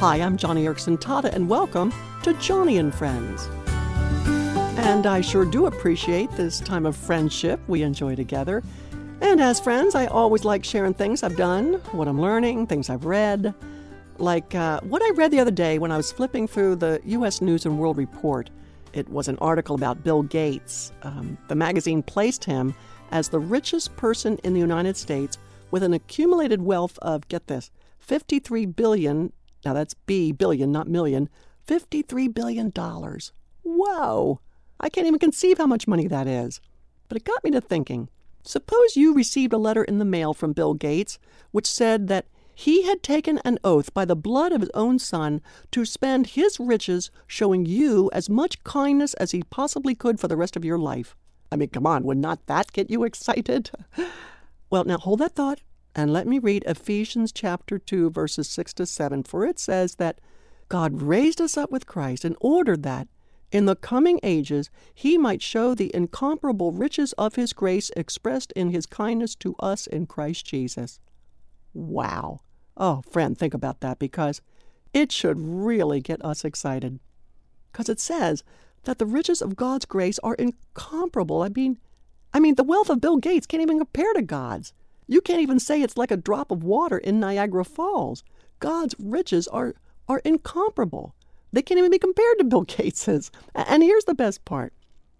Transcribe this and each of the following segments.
Hi, I'm Joni Eareckson Tada, and welcome to Joni and Friends. And I sure do appreciate this time of friendship we enjoy together. And as friends, I always like sharing things I've done, what I'm learning, things I've read. Like uh, what I read the other day when I was flipping through the U.S. News and World Report. It was an article about Bill Gates. Um, the magazine placed him as the richest person in the United States with an accumulated wealth of, get this, 53 billion, now that's B, billion, not million, 53 billion dollars. Whoa! I can't even conceive how much money that is. But it got me to thinking. Suppose you received a letter in the mail from Bill Gates which said that he had taken an oath by the blood of his own son to spend his riches showing you as much kindness as he possibly could for the rest of your life. I mean, come on, would not that get you excited? well, now hold that thought and let me read Ephesians chapter 2, verses 6 to 7, for it says that God raised us up with Christ in order that in the coming ages he might show the incomparable riches of his grace expressed in his kindness to us in Christ Jesus. Wow. Oh, friend, think about that because it should really get us excited. Because it says that the riches of God's grace are incomparable. I mean, I mean, the wealth of Bill Gates can't even compare to God's. You can't even say it's like a drop of water in Niagara Falls. God's riches are are incomparable. They can't even be compared to Bill Gates's. And here's the best part.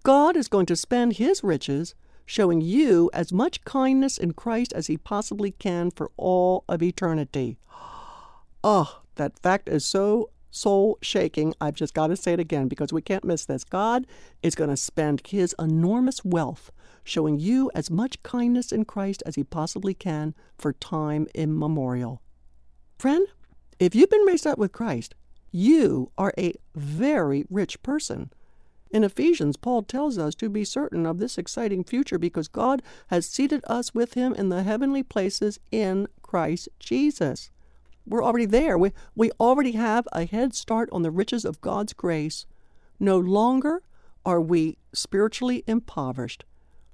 God is going to spend his riches showing you as much kindness in Christ as he possibly can for all of eternity. Oh, that fact is so soul shaking. I've just got to say it again because we can't miss this. God is going to spend his enormous wealth showing you as much kindness in Christ as he possibly can for time immemorial. Friend, if you've been raised up with Christ, you are a very rich person. In Ephesians, Paul tells us to be certain of this exciting future because God has seated us with him in the heavenly places in Christ Jesus. We're already there. We, we already have a head start on the riches of God's grace. No longer are we spiritually impoverished,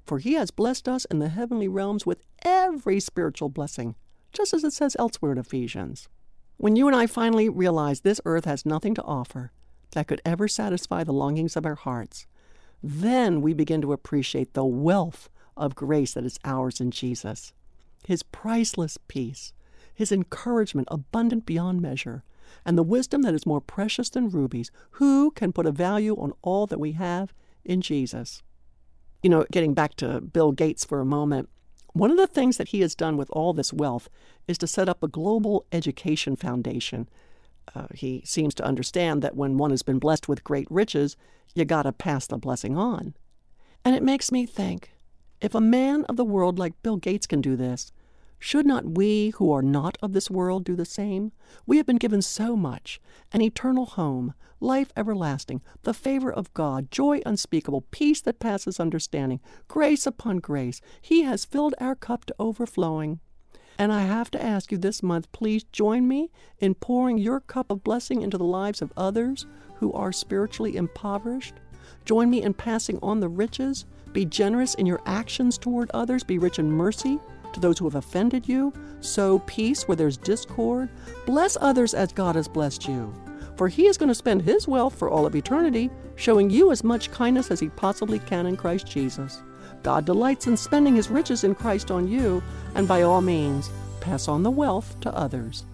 for He has blessed us in the heavenly realms with every spiritual blessing, just as it says elsewhere in Ephesians. When you and I finally realize this earth has nothing to offer that could ever satisfy the longings of our hearts, then we begin to appreciate the wealth of grace that is ours in Jesus, His priceless peace, his encouragement abundant beyond measure, and the wisdom that is more precious than rubies. Who can put a value on all that we have in Jesus? You know, getting back to Bill Gates for a moment, one of the things that he has done with all this wealth is to set up a global education foundation. Uh, he seems to understand that when one has been blessed with great riches, you got to pass the blessing on. And it makes me think if a man of the world like Bill Gates can do this, should not we who are not of this world do the same? We have been given so much an eternal home, life everlasting, the favor of God, joy unspeakable, peace that passes understanding, grace upon grace. He has filled our cup to overflowing. And I have to ask you this month, please join me in pouring your cup of blessing into the lives of others who are spiritually impoverished. Join me in passing on the riches. Be generous in your actions toward others. Be rich in mercy to those who have offended you, sow peace where there's discord, bless others as God has blessed you. For he is going to spend his wealth for all of eternity, showing you as much kindness as he possibly can in Christ Jesus. God delights in spending his riches in Christ on you, and by all means, pass on the wealth to others.